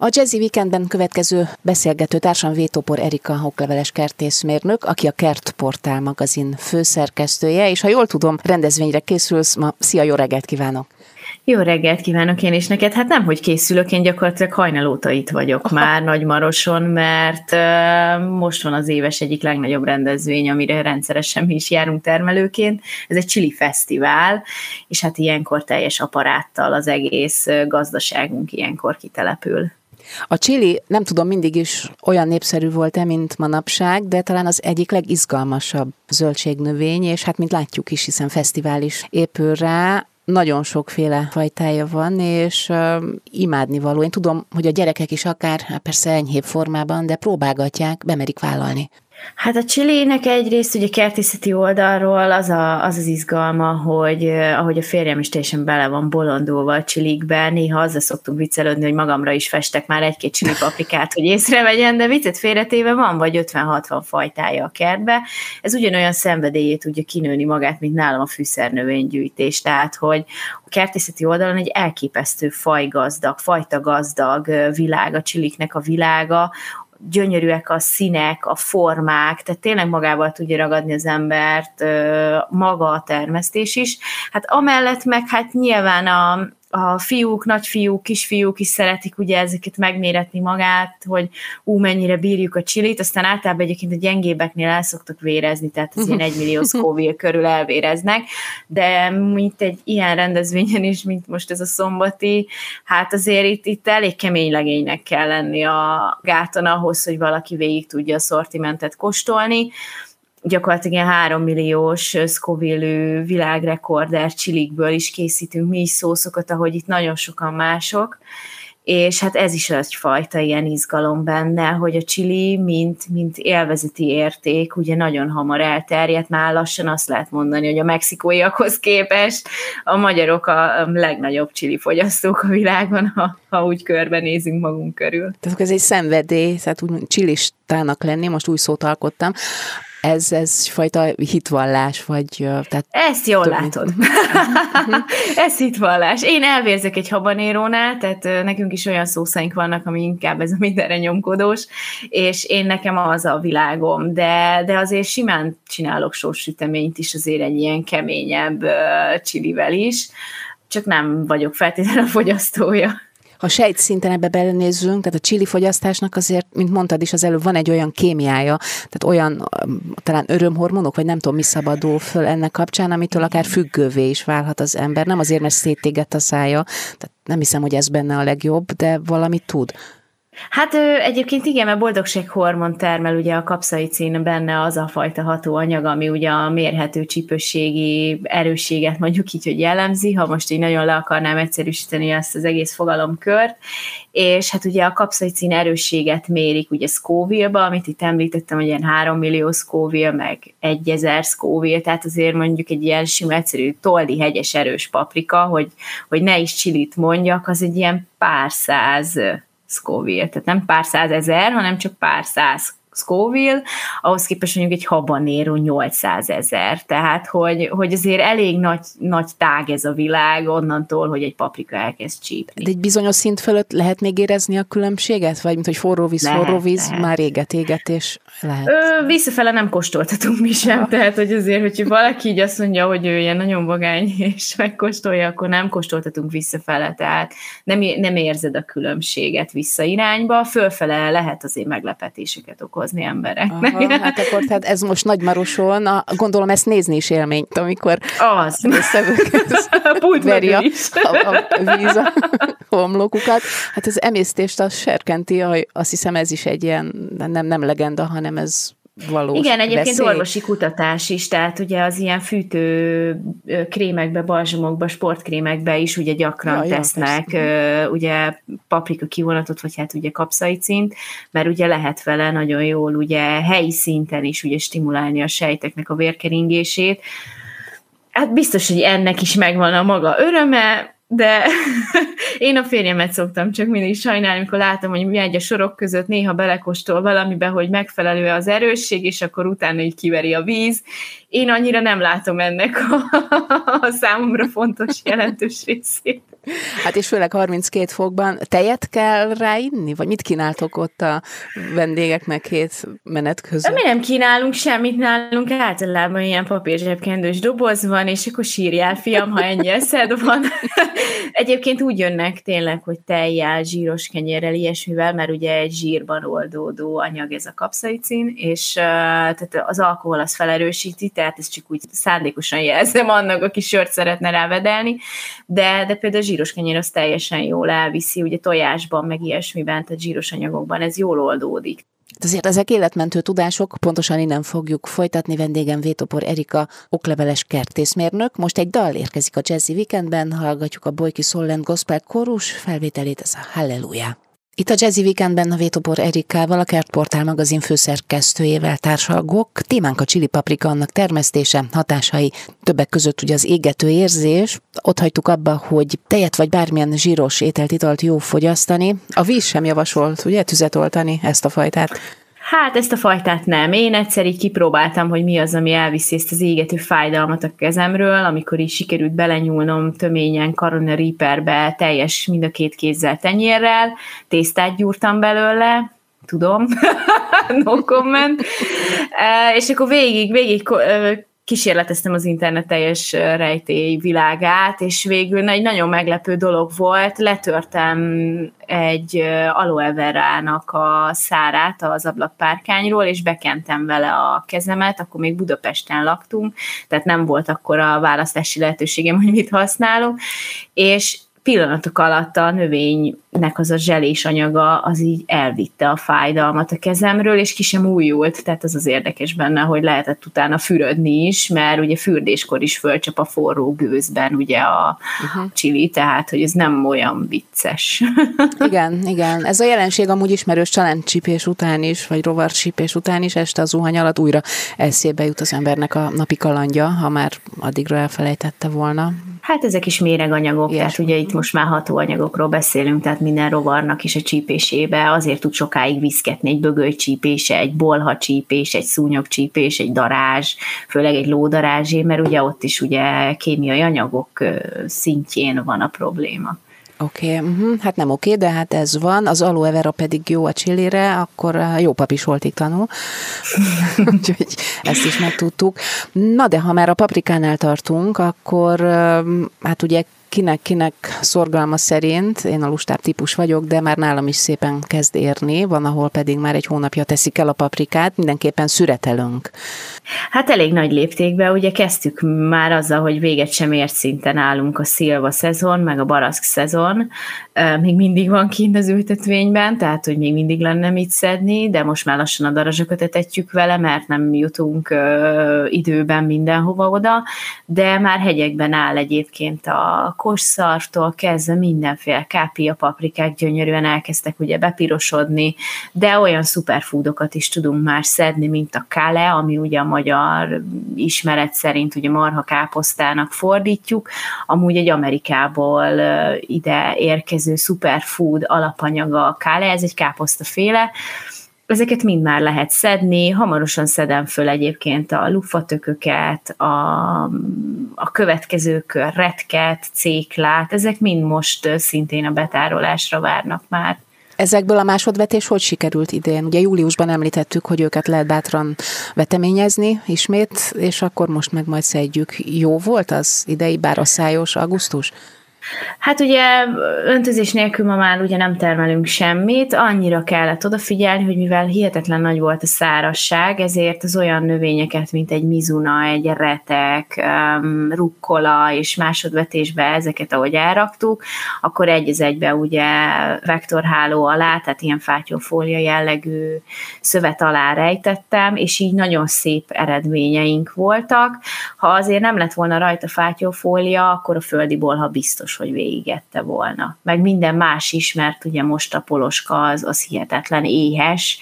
A Jazzy Weekendben következő beszélgető társam Vétopor Erika okleveles kertészmérnök, aki a Kertportál magazin főszerkesztője, és ha jól tudom, rendezvényre készülsz ma. Szia, jó reggelt kívánok! Jó reggelt kívánok én is neked. Hát nem, hogy készülök, én gyakorlatilag hajnalóta itt vagyok Aha. már Nagymaroson, mert uh, most van az éves egyik legnagyobb rendezvény, amire rendszeresen mi is járunk termelőként. Ez egy Chili Fesztivál, és hát ilyenkor teljes aparáttal az egész gazdaságunk ilyenkor kitelepül. A csili nem tudom, mindig is olyan népszerű volt-e, mint manapság, de talán az egyik legizgalmasabb zöldségnövény, és hát mint látjuk is, hiszen fesztivál is épül rá, nagyon sokféle fajtája van, és uh, imádni való. Én tudom, hogy a gyerekek is akár, hát persze enyhébb formában, de próbálgatják, bemerik vállalni. Hát a csilének egyrészt ugye kertészeti oldalról az, a, az az izgalma, hogy ahogy a férjem is teljesen bele van bolondulva a csilikbe, néha azzal szoktunk viccelődni, hogy magamra is festek már egy-két csili paprikát, hogy észrevegyen, de viccet félretéve van vagy 50-60 fajtája a kertbe. Ez ugyanolyan szenvedélyét tudja kinőni magát, mint nálam a fűszernövénygyűjtés. Tehát, hogy a kertészeti oldalon egy elképesztő fajgazdag, fajta gazdag világ, a csiliknek a világa, gyönyörűek a színek, a formák, tehát tényleg magával tudja ragadni az embert maga a termesztés is. Hát amellett meg hát nyilván a, a fiúk, nagyfiúk, kisfiúk is szeretik ugye ezeket megméretni magát, hogy ú, mennyire bírjuk a csilit, aztán általában egyébként a gyengébeknél el szoktak vérezni, tehát az ilyen egymillió Scoville körül elvéreznek, de mint egy ilyen rendezvényen is, mint most ez a szombati, hát azért itt, itt elég kemény legénynek kell lenni a gáton ahhoz, hogy valaki végig tudja a szortimentet kóstolni, gyakorlatilag ilyen három milliós Scoville világrekorder csilikből is készítünk mi is szószokat, ahogy itt nagyon sokan mások, és hát ez is egyfajta ilyen izgalom benne, hogy a csili, mint, mint élvezeti érték, ugye nagyon hamar elterjedt, már lassan azt lehet mondani, hogy a mexikóiakhoz képest a magyarok a legnagyobb csili fogyasztók a világon, ha, ha úgy körbenézünk magunk körül. Tehát ez egy szenvedély, tehát úgy csilistának lenni, most új szót alkottam, ez, ez fajta hitvallás, vagy... Tehát Ezt jól több, látod. ez hitvallás. Én elvérzek egy habanérónál, tehát nekünk is olyan szószaink vannak, ami inkább ez a mindenre nyomkodós, és én nekem az a világom, de, de azért simán csinálok sorsüteményt is azért egy ilyen keményebb csilivel is, csak nem vagyok feltétlenül a fogyasztója ha sejt szinten ebbe belenézzünk, tehát a csili fogyasztásnak azért, mint mondtad is az előbb, van egy olyan kémiája, tehát olyan talán örömhormonok, vagy nem tudom, mi szabadul föl ennek kapcsán, amitől akár függővé is válhat az ember. Nem azért, mert szétégett a szája, tehát nem hiszem, hogy ez benne a legjobb, de valamit tud. Hát egyébként igen, mert boldogsághormon termel ugye a kapszaicin benne az a fajta hatóanyag, ami ugye a mérhető csípősségi erősséget mondjuk így, hogy jellemzi, ha most így nagyon le akarnám egyszerűsíteni ezt az egész fogalomkört, és hát ugye a kapszaicin erősséget mérik ugye Scoville-ba, amit itt említettem, hogy ilyen 3 millió Scoville, meg 1000 Scoville, tehát azért mondjuk egy ilyen sima egyszerű toldi hegyes erős paprika, hogy, hogy ne is csilit mondjak, az egy ilyen pár száz Scoville, tehát nem pár százezer, hanem csak pár száz Scoville, ahhoz képest mondjuk egy habanero 800 ezer. Tehát, hogy, hogy azért elég nagy, nagy tág ez a világ onnantól, hogy egy paprika elkezd csípni. De egy bizonyos szint fölött lehet még érezni a különbséget? Vagy mint hogy forró víz, lehet, forró víz, lehet. már éget, éget, és lehet. Ö, visszafele nem kóstoltatunk mi sem, ha. tehát, hogy azért, hogyha valaki így azt mondja, hogy ő ilyen nagyon vagány, és megkóstolja, akkor nem kóstoltatunk visszafele, tehát nem, nem érzed a különbséget visszairányba, fölfele lehet azért meglepetéseket okozni hozni embereknek. Aha, hát akkor tehát ez most Nagymaroson, a, gondolom ezt nézni is élményt, amikor az. a veri a, a, a víz a homlokukat. Hát az emésztést az serkenti, azt hiszem ez is egy ilyen, nem, nem legenda, hanem ez valós Igen, egyébként veszély. orvosi kutatás is, tehát ugye az ilyen fűtő krémekbe, balzsamokba, sportkrémekbe is ugye gyakran ja, tesznek ja, ugye paprika kivonatot, vagy hát ugye kapszaicint, mert ugye lehet vele nagyon jól ugye helyi szinten is ugye stimulálni a sejteknek a vérkeringését. Hát biztos, hogy ennek is megvan a maga öröme, de Én a férjemet szoktam csak mindig sajnálni, amikor látom, hogy megy a sorok között, néha belekostol valamibe, hogy megfelelő az erősség, és akkor utána így kiveri a víz. Én annyira nem látom ennek a, a számomra fontos jelentős részét. Hát és főleg 32 fokban tejet kell ráinni? Vagy mit kínáltok ott a vendégeknek két menet között? Mi nem kínálunk semmit nálunk, általában ilyen papírzsebkendős doboz van, és akkor sírjál, fiam, ha ennyi eszed van. Egyébként úgy jönnek tényleg, hogy tejjel, zsíros kenyérrel, ilyesmivel, mert ugye egy zsírban oldódó anyag ez a kapszaicin, és tehát az alkohol az felerősíti, tehát ezt csak úgy szándékosan jelzem annak, aki sört szeretne rávedelni, de, de például a zsíros kenyér az teljesen jól elviszi, ugye tojásban, meg ilyesmiben, tehát zsíros anyagokban ez jól oldódik. Azért ezek életmentő tudások, pontosan innen fogjuk folytatni vendégem Vétopor Erika, okleveles kertészmérnök. Most egy dal érkezik a Jazzy Weekendben, hallgatjuk a Boyki Solent Gospel Chorus felvételét, ez a Halleluja. Itt a Jazzy Weekendben Vétopor Erikával, a Kertportál magazin főszerkesztőjével társalgok. Témánk a csili paprika, annak termesztése, hatásai, többek között ugye az égető érzés. Ott hagytuk abba, hogy tejet vagy bármilyen zsíros ételt, italt jó fogyasztani. A víz sem javasolt, ugye, tüzet oltani ezt a fajtát. Hát ezt a fajtát nem. Én egyszer így kipróbáltam, hogy mi az, ami elviszi ezt az égető fájdalmat a kezemről, amikor is sikerült belenyúlnom töményen Carolina Reaperbe teljes mind a két kézzel tenyérrel, tésztát gyúrtam belőle, tudom, no comment, és akkor végig, végig kísérleteztem az internet teljes rejtély világát, és végül egy nagyon meglepő dolog volt, letörtem egy aloe verának a szárát az ablakpárkányról, és bekentem vele a kezemet, akkor még Budapesten laktunk, tehát nem volt akkor a választási lehetőségem, hogy mit használok, és pillanatok alatt a növénynek az a zselés anyaga az így elvitte a fájdalmat a kezemről, és ki sem újult, tehát az az érdekes benne, hogy lehetett utána fürödni is, mert ugye fürdéskor is fölcsap a forró gőzben ugye a uh-huh. csili, tehát hogy ez nem olyan vicces. igen, igen. Ez a jelenség amúgy ismerős családcsípés után is, vagy rovarcsípés után is, este az zuhany alatt újra eszébe jut az embernek a napi kalandja, ha már addigra elfelejtette volna. Hát ezek is méreganyagok, Ilyes. tehát ugye itt most már hatóanyagokról beszélünk, tehát minden rovarnak is a csípésébe azért tud sokáig viszketni egy bögöly csípése, egy bolha csípés, egy szúnyog csípés, egy darázs, főleg egy lódarázsé, mert ugye ott is ugye kémiai anyagok szintjén van a probléma. Oké, okay, uh-huh. hát nem oké, okay, de hát ez van. Az aloe vera pedig jó a csillére, akkor jó pap is tanul. Úgyhogy ezt is megtudtuk. Na de ha már a paprikánál tartunk, akkor hát ugye kinek-kinek szorgalma szerint, én a lustább típus vagyok, de már nálam is szépen kezd érni, van, ahol pedig már egy hónapja teszik el a paprikát, mindenképpen szüretelünk. Hát elég nagy léptékben, ugye kezdtük már azzal, hogy véget sem ért szinten állunk a szilva szezon, meg a baraszk szezon, még mindig van kint az ültetvényben, tehát hogy még mindig lenne mit szedni, de most már lassan a darazsakat etetjük vele, mert nem jutunk időben mindenhova oda, de már hegyekben áll egyébként a kosszartól kezdve mindenféle kápia paprikák gyönyörűen elkezdtek ugye bepirosodni, de olyan szuperfoodokat is tudunk már szedni, mint a kale, ami ugye a magyar ismeret szerint ugye marha káposztának fordítjuk, amúgy egy Amerikából ide érkező superfood alapanyaga a kále, ez egy káposztaféle, ezeket mind már lehet szedni, hamarosan szedem föl egyébként a lufatököket, a, a következő kör retket, céklát, ezek mind most szintén a betárolásra várnak már. Ezekből a másodvetés hogy sikerült idén? Ugye júliusban említettük, hogy őket lehet bátran veteményezni ismét, és akkor most meg majd szedjük. Jó volt az idei, bár a szájos augusztus? Hát ugye öntözés nélkül ma már ugye nem termelünk semmit, annyira kellett odafigyelni, hogy mivel hihetetlen nagy volt a szárasság, ezért az olyan növényeket, mint egy mizuna, egy retek, rukkola és másodvetésbe ezeket, ahogy elraktuk, akkor egy az egybe ugye vektorháló alá, tehát ilyen fátyolfólia jellegű szövet alá rejtettem, és így nagyon szép eredményeink voltak. Ha azért nem lett volna rajta fátyolfólia, akkor a földi bolha biztos, hogy végigette volna. Meg minden más is, mert ugye most a poloska az, az hihetetlen éhes,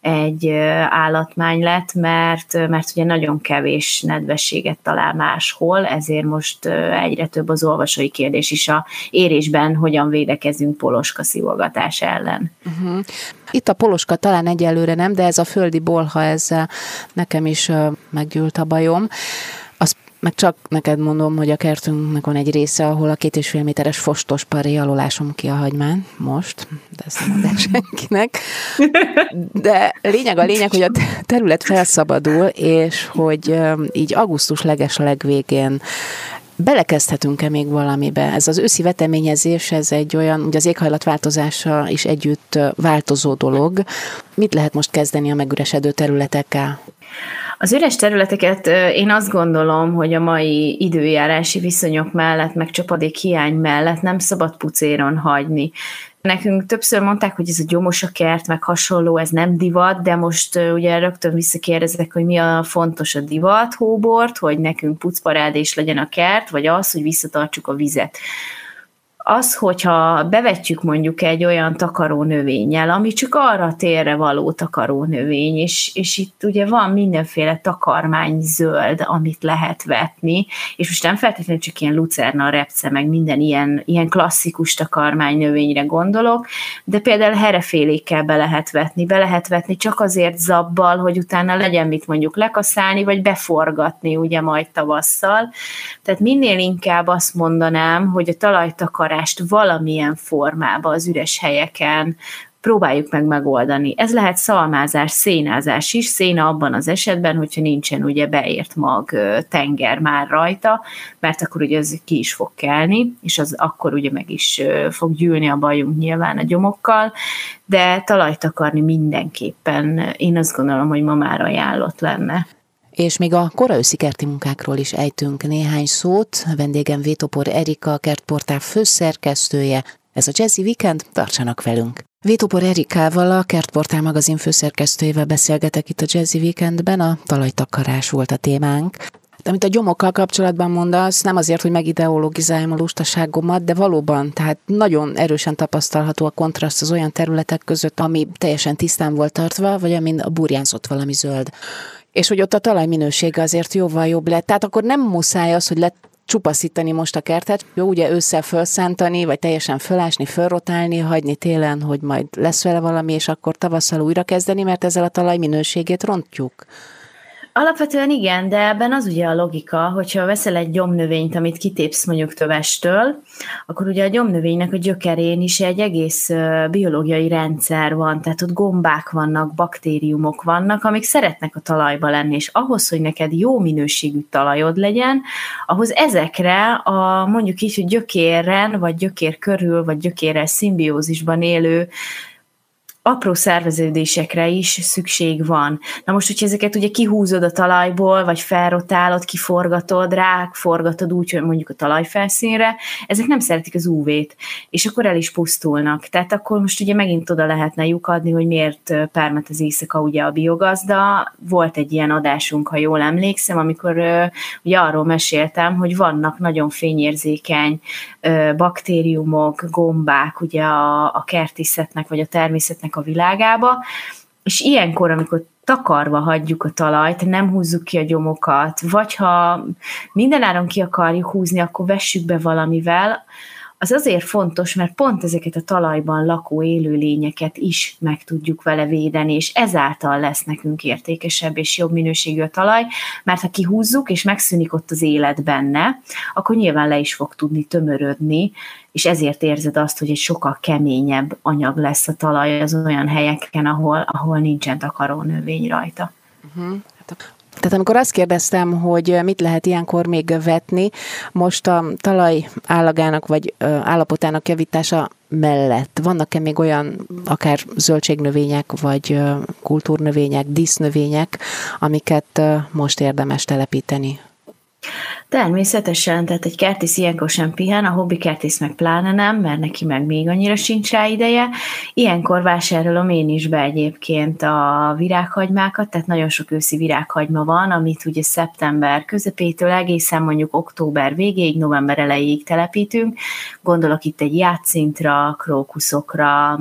egy állatmány lett, mert, mert ugye nagyon kevés nedvességet talál máshol, ezért most egyre több az olvasói kérdés is a érésben, hogyan védekezünk poloska szivogatás ellen. Uh-huh. Itt a poloska talán egyelőre nem, de ez a földi bolha, ezzel nekem is meggyűlt a bajom. Meg csak neked mondom, hogy a kertünknek van egy része, ahol a két és fél méteres fostos paré alulásom ki a hagymán, most, de ezt nem senkinek. De lényeg a lényeg, hogy a terület felszabadul, és hogy így augusztus leges legvégén belekezdhetünk-e még valamibe? Ez az őszi veteményezés, ez egy olyan, ugye az éghajlatváltozása is együtt változó dolog. Mit lehet most kezdeni a megüresedő területekkel? Az üres területeket én azt gondolom, hogy a mai időjárási viszonyok mellett, meg csapadék hiány mellett nem szabad pucéron hagyni. Nekünk többször mondták, hogy ez a gyomos a kert, meg hasonló, ez nem divat, de most ugye rögtön visszakérdezek, hogy mi a fontos a divat hóbort, hogy nekünk pucparádés legyen a kert, vagy az, hogy visszatartsuk a vizet az, hogyha bevetjük mondjuk egy olyan takaró növényel, ami csak arra térre való takaró növény, és, és itt ugye van mindenféle takarmány zöld, amit lehet vetni, és most nem feltétlenül csak ilyen lucerna, repce, meg minden ilyen, ilyen klasszikus takarmány növényre gondolok, de például herefélékkel be lehet vetni, be lehet vetni csak azért zabbal, hogy utána legyen mit mondjuk lekaszálni, vagy beforgatni ugye majd tavasszal. Tehát minél inkább azt mondanám, hogy a talajtakarás forrást valamilyen formába az üres helyeken próbáljuk meg megoldani. Ez lehet szalmázás, szénázás is, széna abban az esetben, hogyha nincsen ugye beért mag tenger már rajta, mert akkor ugye ez ki is fog kelni, és az akkor ugye meg is fog gyűlni a bajunk nyilván a gyomokkal, de talajt akarni mindenképpen én azt gondolom, hogy ma már ajánlott lenne. És még a koraőszi kerti munkákról is ejtünk néhány szót. Vendégem Vétopor Erika, a kertportál főszerkesztője. Ez a Jazzy Weekend, tartsanak velünk! Vétopor Erikával, a Kertportál magazin főszerkesztőjével beszélgetek itt a Jazzy Weekendben, a talajtakarás volt a témánk. De amit a gyomokkal kapcsolatban mondasz, nem azért, hogy megideologizáljam a lustaságomat, de valóban, tehát nagyon erősen tapasztalható a kontraszt az olyan területek között, ami teljesen tisztán volt tartva, vagy amin a burjánzott valami zöld és hogy ott a talaj minősége azért jóval jobb lett. Tehát akkor nem muszáj az, hogy lett csupaszítani most a kertet, jó ugye ősszel felszántani, vagy teljesen fölásni, fölrotálni, hagyni télen, hogy majd lesz vele valami, és akkor tavasszal újra kezdeni, mert ezzel a talaj minőségét rontjuk. Alapvetően igen, de ebben az ugye a logika, hogyha veszel egy gyomnövényt, amit kitépsz mondjuk tövestől, akkor ugye a gyomnövénynek a gyökerén is egy egész biológiai rendszer van, tehát ott gombák vannak, baktériumok vannak, amik szeretnek a talajba lenni, és ahhoz, hogy neked jó minőségű talajod legyen, ahhoz ezekre a mondjuk így, hogy gyökéren, vagy gyökér körül, vagy gyökérrel szimbiózisban élő apró szerveződésekre is szükség van. Na most, hogyha ezeket ugye kihúzod a talajból, vagy felrotálod, kiforgatod, ráforgatod úgy, hogy mondjuk a talajfelszínre, ezek nem szeretik az UV-t, és akkor el is pusztulnak. Tehát akkor most ugye megint oda lehetne lyukadni, hogy miért permet az éjszaka ugye a biogazda. Volt egy ilyen adásunk, ha jól emlékszem, amikor ugye arról meséltem, hogy vannak nagyon fényérzékeny baktériumok, gombák ugye a, a kertészetnek, vagy a természetnek a világába, és ilyenkor, amikor takarva hagyjuk a talajt, nem húzzuk ki a gyomokat, vagy ha mindenáron ki akarjuk húzni, akkor vessük be valamivel, az azért fontos, mert pont ezeket a talajban lakó élőlényeket is meg tudjuk vele védeni, és ezáltal lesz nekünk értékesebb és jobb minőségű a talaj, mert ha kihúzzuk, és megszűnik ott az élet benne, akkor nyilván le is fog tudni tömörödni, és ezért érzed azt, hogy egy sokkal keményebb anyag lesz a talaj az olyan helyeken, ahol, ahol nincsen takaró növény rajta. Uh-huh. Tehát amikor azt kérdeztem, hogy mit lehet ilyenkor még vetni, most a talaj állagának vagy állapotának javítása mellett vannak-e még olyan akár zöldségnövények, vagy kultúrnövények, dísznövények, amiket most érdemes telepíteni Természetesen, tehát egy kertész ilyenkor sem pihen, a hobbi kertész meg pláne nem, mert neki meg még annyira sincs rá ideje. Ilyenkor vásárolom én is be egyébként a virághagymákat, tehát nagyon sok őszi virághagyma van, amit ugye szeptember közepétől egészen mondjuk október végéig, november elejéig telepítünk. Gondolok itt egy játszintra, krókuszokra,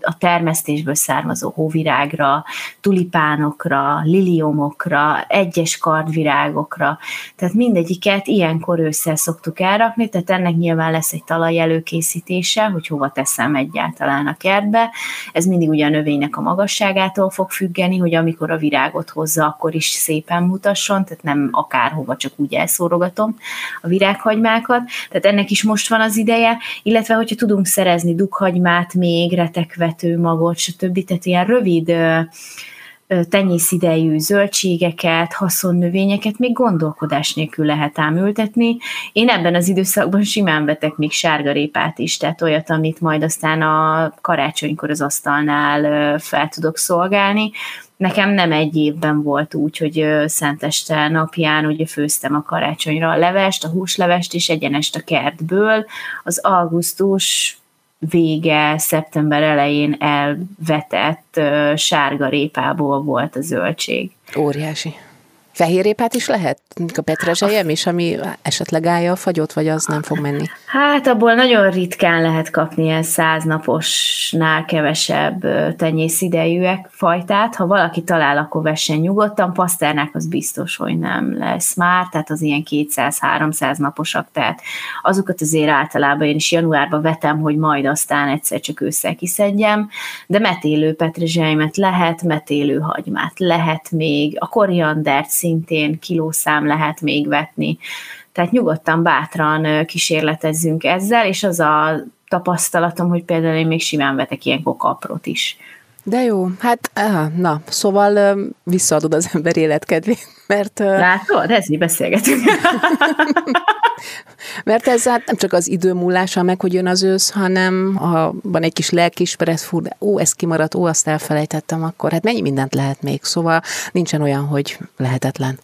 a termesztésből származó hóvirágra, tulipánokra, liliomokra, egyes kardvirágokra, tehát mindegyiket ilyenkor ősszel szoktuk elrakni, tehát ennek nyilván lesz egy talaj előkészítése, hogy hova teszem egyáltalán a kertbe. Ez mindig ugye a növénynek a magasságától fog függeni, hogy amikor a virágot hozza, akkor is szépen mutasson, tehát nem akárhova, csak úgy elszórogatom a virághagymákat. Tehát ennek is most van az ideje, illetve hogyha tudunk szerezni dughagymát még, retekvető magot, stb. Tehát ilyen rövid tenyészidejű zöldségeket, haszonnövényeket még gondolkodás nélkül lehet ám ültetni. Én ebben az időszakban simán vetek még sárgarépát is, tehát olyat, amit majd aztán a karácsonykor az asztalnál fel tudok szolgálni. Nekem nem egy évben volt úgy, hogy Szenteste napján ugye főztem a karácsonyra a levest, a húslevest, és egyenest a kertből. Az augusztus vége, szeptember elején elvetett sárga répából volt a zöldség. Óriási. Fehérrépát is lehet? A petrezselyem is, ami esetleg állja a fagyot, vagy az nem fog menni? Hát abból nagyon ritkán lehet kapni ilyen száznaposnál kevesebb tenyészidejűek fajtát. Ha valaki talál, akkor vessen nyugodtan. Paszternák az biztos, hogy nem lesz már, tehát az ilyen 200-300 naposak, tehát azokat azért általában én is januárban vetem, hogy majd aztán egyszer csak ősszel kiszedjem, de metélő petrezselymet lehet, metélő hagymát lehet még, a koriandert szintén kilószám lehet még vetni. Tehát nyugodtan, bátran kísérletezzünk ezzel, és az a tapasztalatom, hogy például én még simán vetek ilyen kokaprot is. De jó, hát na, szóval visszaadod az ember életkedvét, mert... Látod? Ez mi beszélgetünk. mert ez hát nem csak az idő múlása meg, hogy jön az ősz, hanem ha van egy kis lelkiismeret, fú, de ó, ez kimaradt, ó, azt elfelejtettem, akkor hát mennyi mindent lehet még, szóval nincsen olyan, hogy lehetetlen.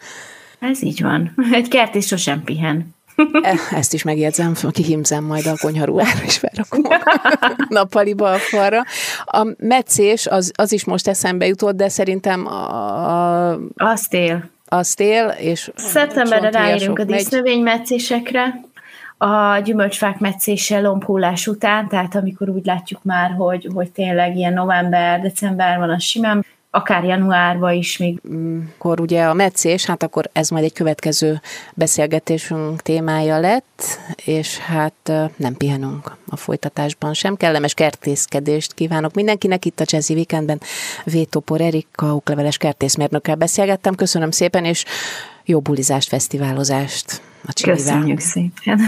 Ez így van. Egy kert is sosem pihen. Ezt is megjegyzem, kihimzem majd a konyharuhára, és felrakom nappaliba a falra. A meccés, az, az is most eszembe jutott, de szerintem a... Azt él. Azt él, és... Szeptemberre ráérünk a dísznövény meccésekre a gyümölcsfák meccése lombhullás után, tehát amikor úgy látjuk már, hogy, hogy tényleg ilyen november, december van, az simán akár januárban is még. Akkor ugye a meccés, hát akkor ez majd egy következő beszélgetésünk témája lett, és hát nem pihenünk a folytatásban sem. Kellemes kertészkedést kívánok mindenkinek itt a Jazzy Weekendben. Vétópor Erika, okleveles kertészmérnökkel beszélgettem. Köszönöm szépen, és jó bulizást, fesztiválozást a Köszönjük szépen!